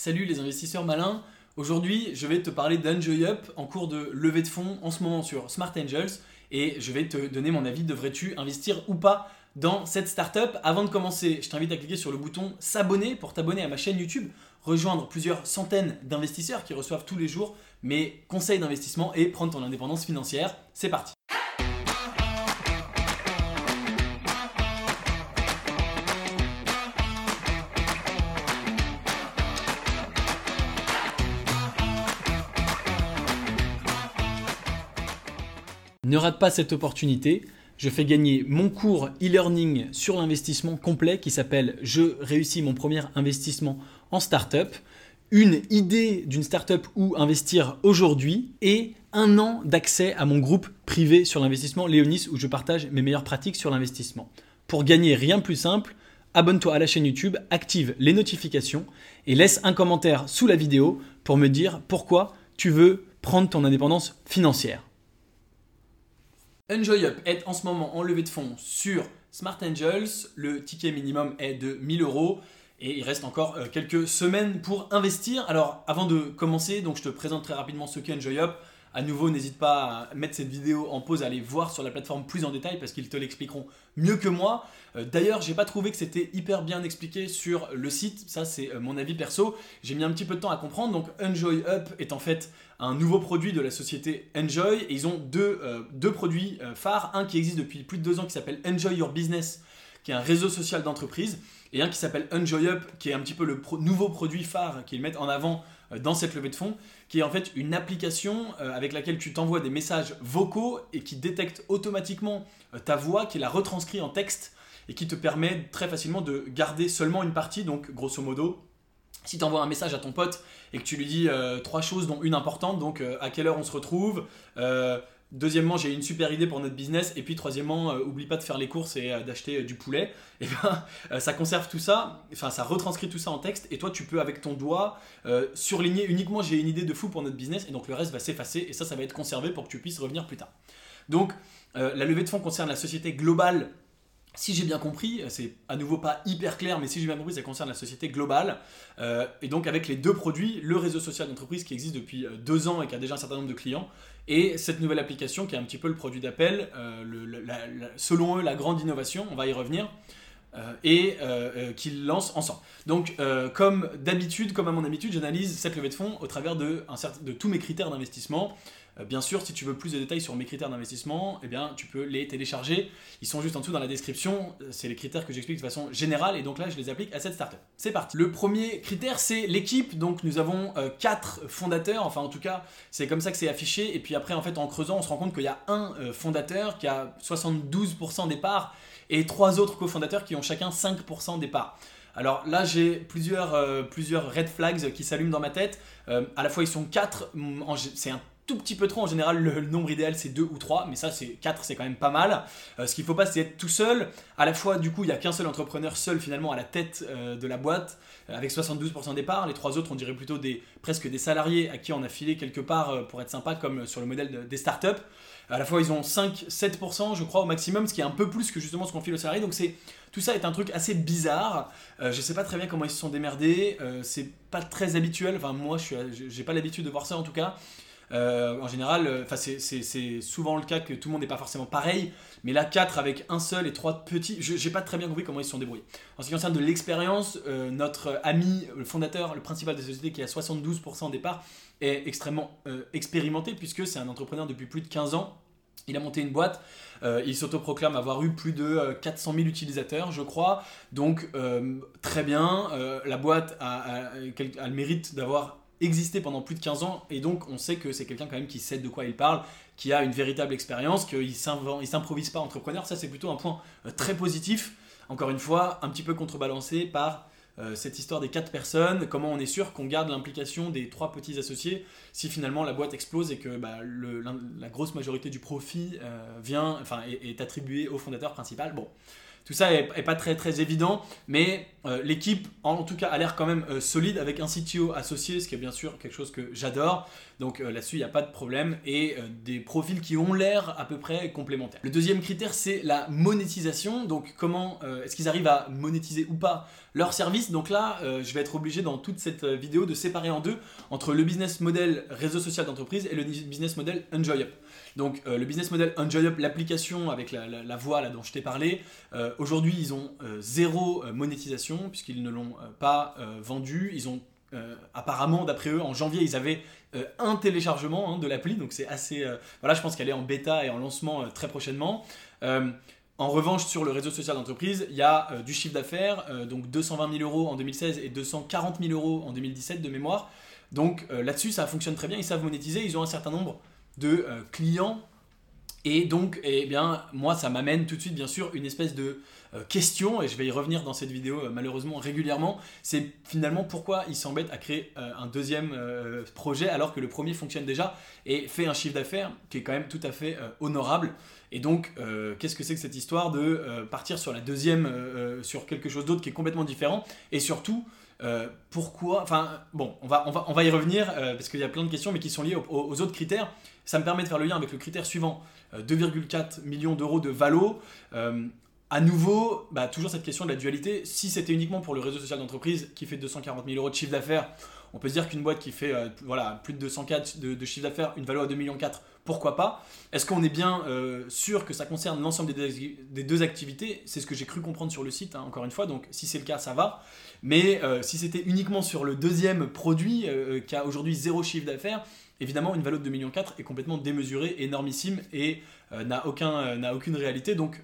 Salut les investisseurs malins. Aujourd'hui, je vais te parler d'Enjoy Up en cours de levée de fonds en ce moment sur Smart Angels et je vais te donner mon avis. Devrais-tu investir ou pas dans cette startup? Avant de commencer, je t'invite à cliquer sur le bouton s'abonner pour t'abonner à ma chaîne YouTube, rejoindre plusieurs centaines d'investisseurs qui reçoivent tous les jours mes conseils d'investissement et prendre ton indépendance financière. C'est parti. Ne rate pas cette opportunité. Je fais gagner mon cours e-learning sur l'investissement complet qui s'appelle Je réussis mon premier investissement en startup. Une idée d'une startup où investir aujourd'hui et un an d'accès à mon groupe privé sur l'investissement Léonis où je partage mes meilleures pratiques sur l'investissement. Pour gagner rien de plus simple, abonne-toi à la chaîne YouTube, active les notifications et laisse un commentaire sous la vidéo pour me dire pourquoi tu veux prendre ton indépendance financière. Enjoy Up est en ce moment en levée de fonds sur Smart Angels. Le ticket minimum est de 1000 euros et il reste encore euh, quelques semaines pour investir. Alors avant de commencer, donc je te présente très rapidement ce qu'est Enjoy Up. À nouveau, n'hésite pas à mettre cette vidéo en pause, à aller voir sur la plateforme plus en détail parce qu'ils te l'expliqueront mieux que moi. Euh, d'ailleurs, j'ai pas trouvé que c'était hyper bien expliqué sur le site. Ça, c'est euh, mon avis perso. J'ai mis un petit peu de temps à comprendre. Donc, Enjoy Up est en fait un nouveau produit de la société Enjoy. Ils ont deux, euh, deux produits phares. Un qui existe depuis plus de deux ans qui s'appelle Enjoy Your Business, qui est un réseau social d'entreprise. Et un qui s'appelle Enjoy Up, qui est un petit peu le nouveau produit phare qu'ils mettent en avant dans cette levée de fonds, qui est en fait une application avec laquelle tu t'envoies des messages vocaux et qui détecte automatiquement ta voix, qui la retranscrit en texte et qui te permet très facilement de garder seulement une partie. Donc, grosso modo, si tu envoies un message à ton pote et que tu lui dis euh, trois choses, dont une importante, donc euh, à quelle heure on se retrouve, euh, deuxièmement, j'ai une super idée pour notre business, et puis troisièmement, oublie pas de faire les courses et d'acheter du poulet, et eh ben ça conserve tout ça, enfin ça retranscrit tout ça en texte, et toi tu peux avec ton doigt surligner uniquement j'ai une idée de fou pour notre business, et donc le reste va s'effacer, et ça, ça va être conservé pour que tu puisses revenir plus tard. Donc, la levée de fonds concerne la société globale si j'ai bien compris, c'est à nouveau pas hyper clair, mais si j'ai bien compris, ça concerne la société globale. Euh, et donc avec les deux produits, le réseau social d'entreprise qui existe depuis euh, deux ans et qui a déjà un certain nombre de clients, et cette nouvelle application qui est un petit peu le produit d'appel, euh, selon eux la grande innovation, on va y revenir, et qu'ils lancent ensemble. Donc comme d'habitude, comme à mon habitude, j'analyse cette levée de fonds au travers de, de tous mes critères d'investissement. Euh, bien sûr, si tu veux plus de détails sur mes critères d'investissement, eh bien, tu peux les télécharger. Ils sont juste en dessous dans la description. Euh, c'est les critères que j'explique de façon générale et donc là, je les applique à cette startup. C'est parti. Le premier critère, c'est l'équipe. Donc, nous avons euh, quatre fondateurs. Enfin, en tout cas, c'est comme ça que c'est affiché. Et puis après, en fait, en creusant, on se rend compte qu'il y a un fondateur qui a 72% des parts et trois autres cofondateurs qui ont chacun 5% des parts. Alors là, j'ai plusieurs, plusieurs red flags qui s'allument dans ma tête. à la fois, ils sont quatre. C'est un tout petit peu trop. En général, le, nombre idéal, c'est 2 ou 3, mais ça, c'est 4, c'est quand même pas mal. Euh, ce qu'il faut pas, c'est être tout seul. À la fois, du coup, il y a qu'un seul entrepreneur seul, finalement, à la tête euh, de la boîte, euh, avec 72% des parts. Les trois autres, on dirait plutôt des, presque des salariés à qui on a filé quelque part pour être sympa, comme sur le modèle des startups. À la fois, ils ont 5-7%, je crois, au maximum, ce qui est un peu plus que justement ce qu'on file aux salariés. Donc, c'est tout ça est un truc assez bizarre. Je je sais pas très bien comment ils se sont démerdés. c'est pas très habituel. Enfin, moi, je j'ai pas l'habitude de voir ça en tout cas. Euh, en général, euh, c'est souvent le cas que tout le monde n'est pas forcément pareil, mais là 4 avec un seul et trois petits, je n'ai pas très bien compris comment ils se sont débrouillés. En ce qui concerne de l'expérience, euh, notre ami, le fondateur, le principal de la société qui a 72% des parts, est extrêmement expérimenté puisque c'est un entrepreneur depuis plus de 15 ans. Il a monté une boîte, il s'autoproclame avoir eu plus de 400 000 utilisateurs, je crois. Donc, très bien, la boîte a le mérite d'avoir existé pendant plus de 15 ans et donc on sait que c'est quelqu'un quand même qui sait de quoi il parle, qui a une véritable expérience, qu'il ne s'improvise pas entrepreneur. Ça c'est plutôt un point euh, très positif. Encore une fois, un petit peu contrebalancé par euh, cette histoire des quatre personnes, comment on est sûr qu'on garde l'implication des trois petits associés si finalement la boîte explose et que bah, la grosse majorité du profit euh, vient, enfin, est, est attribuée au fondateur principal? Bon, tout ça est, pas très très évident, mais euh, l'équipe en tout cas a l'air quand même euh, solide avec un CTO associé, ce qui est bien sûr quelque chose que j'adore. Donc euh, là-dessus, il n'y a pas de problème et des profils qui ont l'air à peu près complémentaires. Le deuxième critère, c'est la monétisation. Donc comment est-ce qu'ils arrivent à monétiser ou pas leur service Donc là, je vais être obligé dans toute cette vidéo de séparer en deux entre le business model réseau social d'entreprise et le business model Enjoy Up. Donc le business model Enjoy Up, l'application avec la, voix là dont je t'ai parlé, aujourd'hui ils ont zéro monétisation puisqu'ils ne l'ont euh, pas euh, vendu. Ils ont euh, apparemment, d'après eux, en janvier, ils avaient un téléchargement hein, de l'appli, donc c'est assez. voilà, je pense qu'elle est en bêta et en lancement très prochainement. En revanche, sur le réseau social d'entreprise, il y a du chiffre d'affaires, donc 220 000 euros en 2016 et 240 000 euros en 2017 de mémoire. Donc là-dessus, ça fonctionne très bien, ils savent monétiser, ils ont un certain nombre de clients. Et donc, eh bien, moi, ça m'amène tout de suite, bien sûr, une espèce de euh, question, et je vais y revenir dans cette vidéo euh, malheureusement régulièrement, c'est finalement pourquoi ils s'embêtent à créer euh, un deuxième projet alors que le premier fonctionne déjà et fait un chiffre d'affaires qui est quand même tout à fait honorable. Et donc, qu'est-ce que c'est que cette histoire de partir sur la deuxième, sur quelque chose d'autre qui est complètement différent Et surtout, pourquoi Enfin, bon, on va, on va, on va y revenir parce qu'il y a plein de questions, mais qui sont liées aux, autres critères. Ça me permet de faire le lien avec le critère suivant 2,4 millions d'euros de valo à nouveau, bah, toujours cette question de la dualité. Si c'était uniquement pour le réseau social d'entreprise qui fait 240 000 euros de chiffre d'affaires, on peut se dire qu'une boîte qui fait euh, voilà, plus de 204 de, de chiffre d'affaires, une valeur à 2,4 millions, pourquoi pas? Est-ce qu'on est bien euh, sûr que ça concerne l'ensemble des, deux activités? C'est ce que j'ai cru comprendre sur le site, hein, encore une fois, donc si c'est le cas, ça va. Mais euh, si c'était uniquement sur le deuxième produit qui a aujourd'hui zéro chiffre d'affaires, évidemment, une valeur de 2,4 millions est complètement démesurée, énormissime et n'a aucun, aucune réalité. Donc,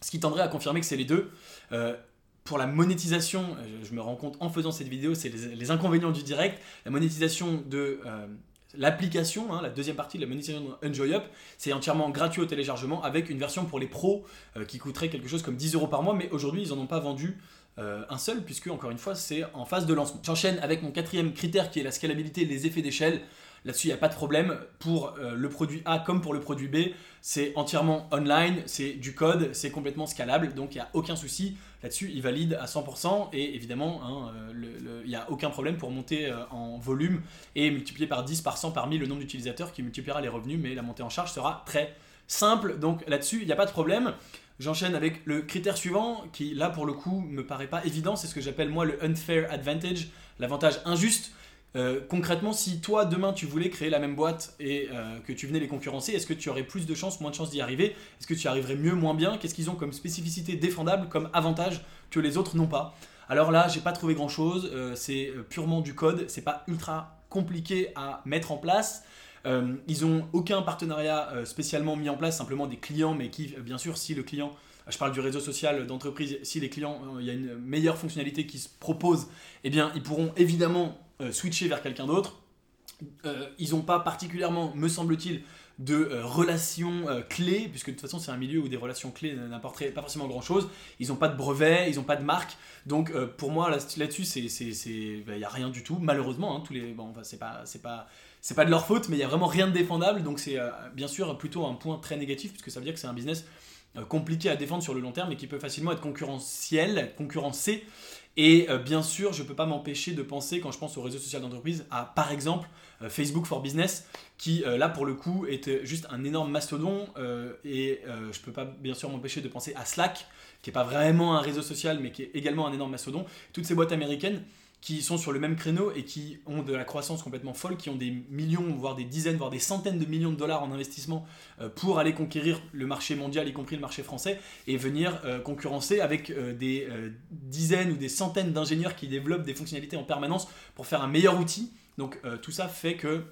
ce qui tendrait à confirmer que c'est les deux. Euh, pour la monétisation, euh, je me rends compte en faisant cette vidéo, c'est les, inconvénients du direct. La monétisation de euh, l'application, hein, la deuxième partie de la monétisation Enjoy Up, c'est entièrement gratuit au téléchargement avec une version pour les pros qui coûterait quelque chose comme 10 euros par mois. Mais aujourd'hui, ils n'en ont pas vendu un seul, puisque encore une fois, c'est en phase de lancement. J'enchaîne avec mon quatrième critère qui est la scalabilité les effets d'échelle. Là-dessus, il n'y a pas de problème. Pour euh, le produit A comme pour le produit B, c'est entièrement online, c'est du code, c'est complètement scalable, donc il n'y a aucun souci. Là-dessus, il valide à 100% et évidemment, hein, euh, il n'y a aucun problème pour monter euh, en volume et multiplier par 10, par 100, par 1000 le nombre d'utilisateurs qui multipliera les revenus, mais la montée en charge sera très simple. Donc là-dessus, il n'y a pas de problème. J'enchaîne avec le critère suivant qui, là, pour le coup, me paraît pas évident. C'est ce que j'appelle moi le unfair advantage, l'avantage injuste. Euh, concrètement, si toi demain tu voulais créer la même boîte et euh, que tu venais les concurrencer, est-ce que tu aurais plus de chances, moins de chances d'y arriver? Est-ce que tu arriverais mieux, moins bien? Qu'est-ce qu'ils ont comme spécificité défendable, comme avantage que les autres n'ont pas? Alors là, j'ai pas trouvé grand chose. Euh, c'est purement du code. C'est pas ultra compliqué à mettre en place. Ils ont aucun partenariat spécialement mis en place, simplement des clients, mais qui, bien sûr, si le client je parle du réseau social d'entreprise, si les clients, il y a une meilleure fonctionnalité qui se propose, eh bien, ils pourront évidemment euh, switcher vers quelqu'un d'autre. Euh, ils n'ont pas particulièrement, me semble-t-il, de euh, relations clés, puisque de toute façon c'est un milieu où des relations clés n'apporteraient pas forcément grand-chose. Ils n'ont pas de brevet, ils n'ont pas de marque. Donc pour moi là-dessus, il n'y a rien du tout. Malheureusement, hein, tous les, bon, enfin, c'est pas, c'est pas, c'est pas de leur faute, mais il y a vraiment rien de défendable. Donc c'est bien sûr plutôt un point très négatif, puisque ça veut dire que c'est un business compliqué à défendre sur le long terme et qui peut facilement être concurrentiel, concurrencé et euh, bien sûr, je peux pas m'empêcher de penser, quand je pense aux réseaux sociaux d'entreprise, à par exemple euh, Facebook for Business, qui euh, là pour le coup est juste un énorme mastodon. et je peux pas bien sûr m'empêcher de penser à Slack, qui n'est pas vraiment un réseau social, mais qui est également un énorme mastodon. Toutes ces boîtes américaines qui sont sur le même créneau et qui ont de la croissance complètement folle, qui ont des millions, voire des dizaines, voire des centaines de millions de dollars en investissement euh, pour aller conquérir le marché mondial, y compris le marché français, et venir euh, concurrencer avec euh, des dizaines ou des centaines d'ingénieurs qui développent des fonctionnalités en permanence pour faire un meilleur outil. Donc tout ça fait que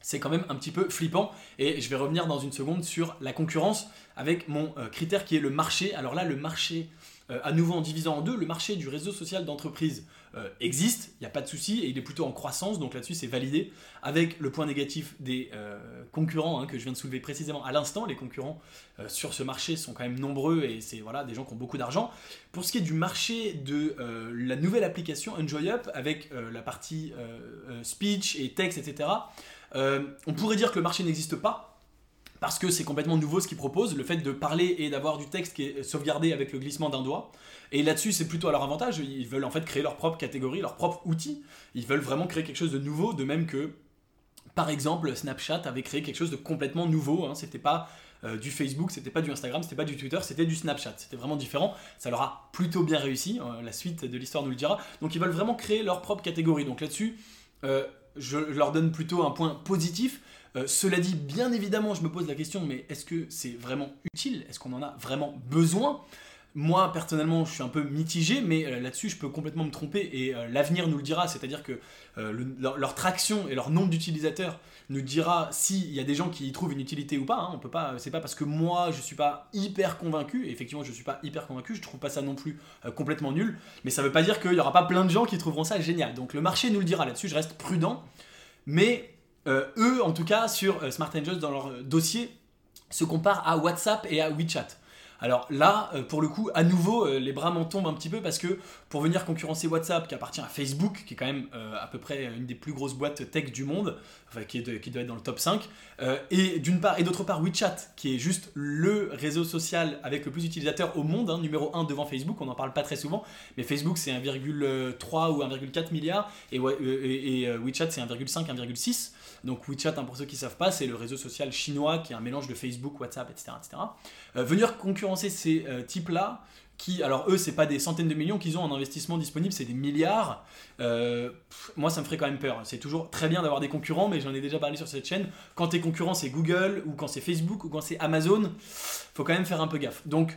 c'est quand même un petit peu flippant. Et je vais revenir dans une seconde sur la concurrence avec mon critère qui est le marché. Alors là, le marché à nouveau en divisant en deux, le marché du réseau social d'entreprise euh, existe, il n'y a pas de souci, et il est plutôt en croissance, donc là-dessus c'est validé, avec le point négatif des euh, concurrents hein, que je viens de soulever précisément à l'instant. Les concurrents sur ce marché sont quand même nombreux et c'est voilà, des gens qui ont beaucoup d'argent. Pour ce qui est du marché de la nouvelle application Enjoy Up, avec la partie speech et texte, etc., on pourrait dire que le marché n'existe pas, parce que c'est complètement nouveau ce qu'ils proposent, le fait de parler et d'avoir du texte qui est sauvegardé avec le glissement d'un doigt. Et là-dessus, c'est plutôt à leur avantage. Ils veulent en fait créer leur propre catégorie, leur propre outil. Ils veulent vraiment créer quelque chose de nouveau, de même que, par exemple, Snapchat avait créé quelque chose de complètement nouveau. Hein. C'était pas euh, du Facebook, c'était pas du Instagram, c'était pas du Twitter, c'était du Snapchat. C'était vraiment différent. Ça leur a plutôt bien réussi. Euh, la suite de l'histoire nous le dira. Donc ils veulent vraiment créer leur propre catégorie. Donc là-dessus, euh, je leur donne plutôt un point positif. Cela dit, bien évidemment, je me pose la question, mais est-ce que c'est vraiment utile? Est-ce qu'on en a vraiment besoin? Moi, personnellement, je suis un peu mitigé, mais euh, là-dessus, je peux complètement me tromper et euh, l'avenir nous le dira. C'est-à-dire que euh, leur, traction et leur nombre d'utilisateurs nous dira s'il y a des gens qui y trouvent une utilité ou pas. Hein. On peut pas. C'est pas parce que moi, je suis pas hyper convaincu. Effectivement, je suis pas hyper convaincu. Je trouve pas ça non plus complètement nul. Mais ça veut pas dire qu'il y aura pas plein de gens qui trouveront ça génial. Donc le marché nous le dira. Là-dessus, je reste prudent. Mais eux, en tout cas, sur Smart Angels, dans leur dossier, se comparent à WhatsApp et à WeChat. Alors là, euh, pour le coup, à nouveau, euh, les bras m'en tombent un petit peu parce que pour venir concurrencer WhatsApp, qui appartient à Facebook, qui est quand même euh, à peu près une des plus grosses boîtes tech du monde, enfin qui, qui doit être dans le top 5, et d'une part, et d'autre part, WeChat, qui est juste le réseau social avec le plus d'utilisateurs au monde, hein, numéro 1 devant Facebook, on n'en parle pas très souvent, mais Facebook c'est 1,3 ou 1,4 milliard, et, et WeChat c'est 1,5, 1,6. Donc WeChat, hein, pour ceux qui ne savent pas, c'est le réseau social chinois qui est un mélange de Facebook, WhatsApp, etc. etc. Euh, venir concurrencer ces euh, types-là, qui, alors eux, c'est pas des centaines de millions qu'ils ont en investissement disponible, c'est des milliards. Euh, moi, ça me ferait quand même peur. C'est toujours très bien d'avoir des concurrents, mais j'en ai déjà parlé sur cette chaîne. Quand tes concurrents, c'est Google, ou quand c'est Facebook, ou quand c'est Amazon, faut quand même faire un peu gaffe. Donc,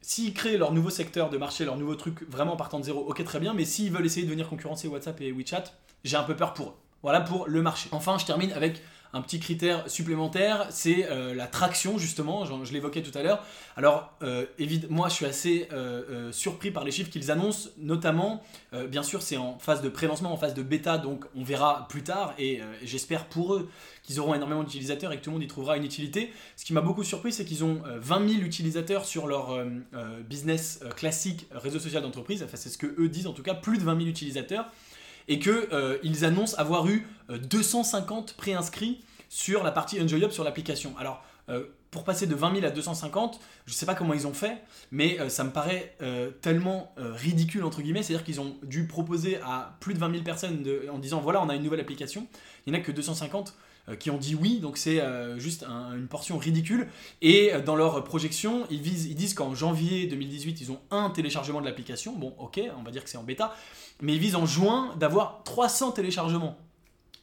s'ils créent leur nouveau secteur de marché, leur nouveau truc vraiment partant de zéro, ok, très bien, mais s'ils veulent essayer de venir concurrencer WhatsApp et WeChat, j'ai un peu peur pour eux. Voilà pour le marché. Enfin, je termine avec un petit critère supplémentaire, c'est euh, la traction justement, je, l'évoquais tout à l'heure. Alors euh, moi je suis assez euh, surpris par les chiffres qu'ils annoncent, notamment, bien sûr c'est en phase de prélancement, en phase de bêta, donc on verra plus tard, et j'espère pour eux qu'ils auront énormément d'utilisateurs et que tout le monde y trouvera une utilité. Ce qui m'a beaucoup surpris, c'est qu'ils ont 20 000 utilisateurs sur leur business classique réseau social d'entreprise, enfin c'est ce que eux disent en tout cas, plus de 20 000 utilisateurs et qu'ils euh, annoncent avoir eu 250 euh, préinscrits sur la partie Enjoy Up sur l'application. Alors, euh, pour passer de 20 000 à 250, je ne sais pas comment ils ont fait, mais ça me paraît tellement ridicule, entre guillemets, c'est-à-dire qu'ils ont dû proposer à plus de 20 000 personnes en disant voilà, on a une nouvelle application, il n'y en a que 250 qui ont dit oui, donc c'est juste une portion ridicule. Et dans leur projection, ils, ils disent qu'en janvier 2018, ils ont un téléchargement de l'application. Bon, ok, on va dire que c'est en bêta mais ils visent en juin d'avoir 300 téléchargements.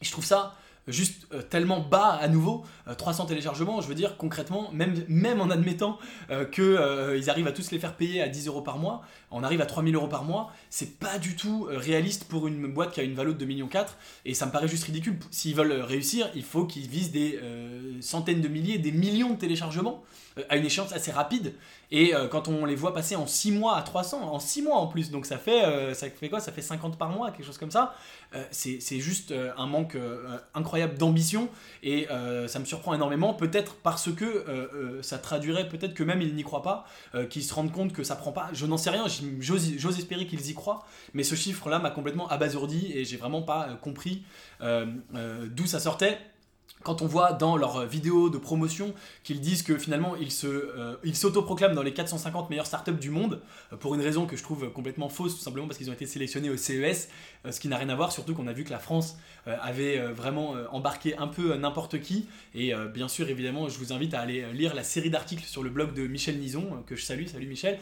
je trouve ça juste euh, tellement bas à nouveau, 300 euh, téléchargements, je veux dire concrètement, même, en admettant euh, qu'ils arrivent à tous les faire payer à 10 euros par mois, on arrive à 3000 euros par mois, c'est pas du tout réaliste pour une boîte qui a une valeur de 2,4 millions, et ça me paraît juste ridicule. S'ils veulent réussir, il faut qu'ils visent des centaines de milliers, des millions de téléchargements à une échéance assez rapide. Et quand on les voit passer en 6 mois à 300, en 6 mois en plus, donc ça fait, ça fait quoi? Ça fait 50 par mois, quelque chose comme ça. c'est juste un manque incroyable d'ambition et euh, ça me surprend énormément, peut-être parce que euh, euh, ça traduirait peut-être que même ils n'y croient pas, qu'ils se rendent compte que ça prend pas, je n'en sais rien, j'ose espérer qu'ils y croient, mais ce chiffre-là m'a complètement abasourdi et j'ai vraiment pas compris d'où ça sortait quand on voit dans leurs vidéos de promotion qu'ils disent que finalement ils se, euh, s'autoproclament dans les 450 meilleures startups du monde, euh, pour une raison que je trouve complètement fausse, tout simplement parce qu'ils ont été sélectionnés au CES, euh, ce qui n'a rien à voir, surtout qu'on a vu que la France avait vraiment embarqué un peu n'importe qui. Et bien sûr, évidemment, je vous invite à aller lire la série d'articles sur le blog de Michel Nison, que je salue, salut Michel,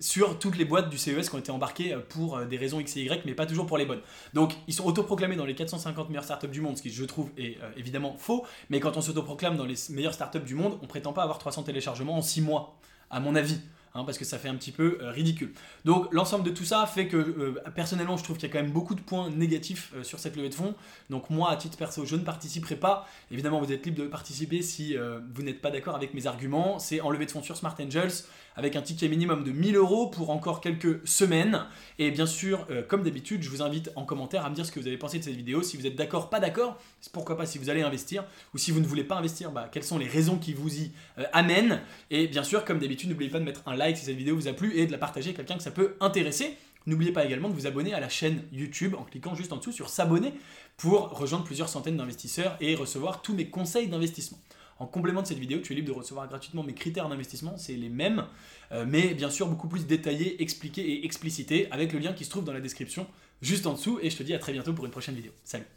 sur toutes les boîtes du CES qui ont été embarquées pour des raisons X et Y, mais pas toujours pour les bonnes. Donc, ils sont autoproclamés dans les 450 meilleures startups du monde, ce qui je trouve est évidemment faux, mais quand on s'autoproclame dans les meilleures startups du monde, on prétend pas avoir 300 téléchargements en 6 mois, à mon avis. Hein, parce que ça fait un petit peu euh, ridicule. Donc l'ensemble de tout ça fait que euh, personnellement je trouve qu'il y a quand même beaucoup de points négatifs euh, sur cette levée de fonds. Donc moi à titre perso je ne participerai pas. Évidemment vous êtes libre de participer si vous n'êtes pas d'accord avec mes arguments. C'est en levée de fonds sur Smart Angels avec un ticket minimum de 1000 euros pour encore quelques semaines. Et bien sûr, comme d'habitude, je vous invite en commentaire à me dire ce que vous avez pensé de cette vidéo. Si vous êtes d'accord, pas d'accord, pourquoi pas si vous allez investir. Ou si vous ne voulez pas investir, bah, quelles sont les raisons qui vous y amènent. Et bien sûr, comme d'habitude, n'oubliez pas de mettre un like si cette vidéo vous a plu et de la partager à quelqu'un que ça peut intéresser. N'oubliez pas également de vous abonner à la chaîne YouTube en cliquant juste en dessous sur s'abonner pour rejoindre plusieurs centaines d'investisseurs et recevoir tous mes conseils d'investissement. En complément de cette vidéo, tu es libre de recevoir gratuitement mes critères d'investissement, c'est les mêmes, euh, mais bien sûr beaucoup plus détaillés, expliqués et explicités, avec le lien qui se trouve dans la description juste en dessous. Et je te dis à très bientôt pour une prochaine vidéo. Salut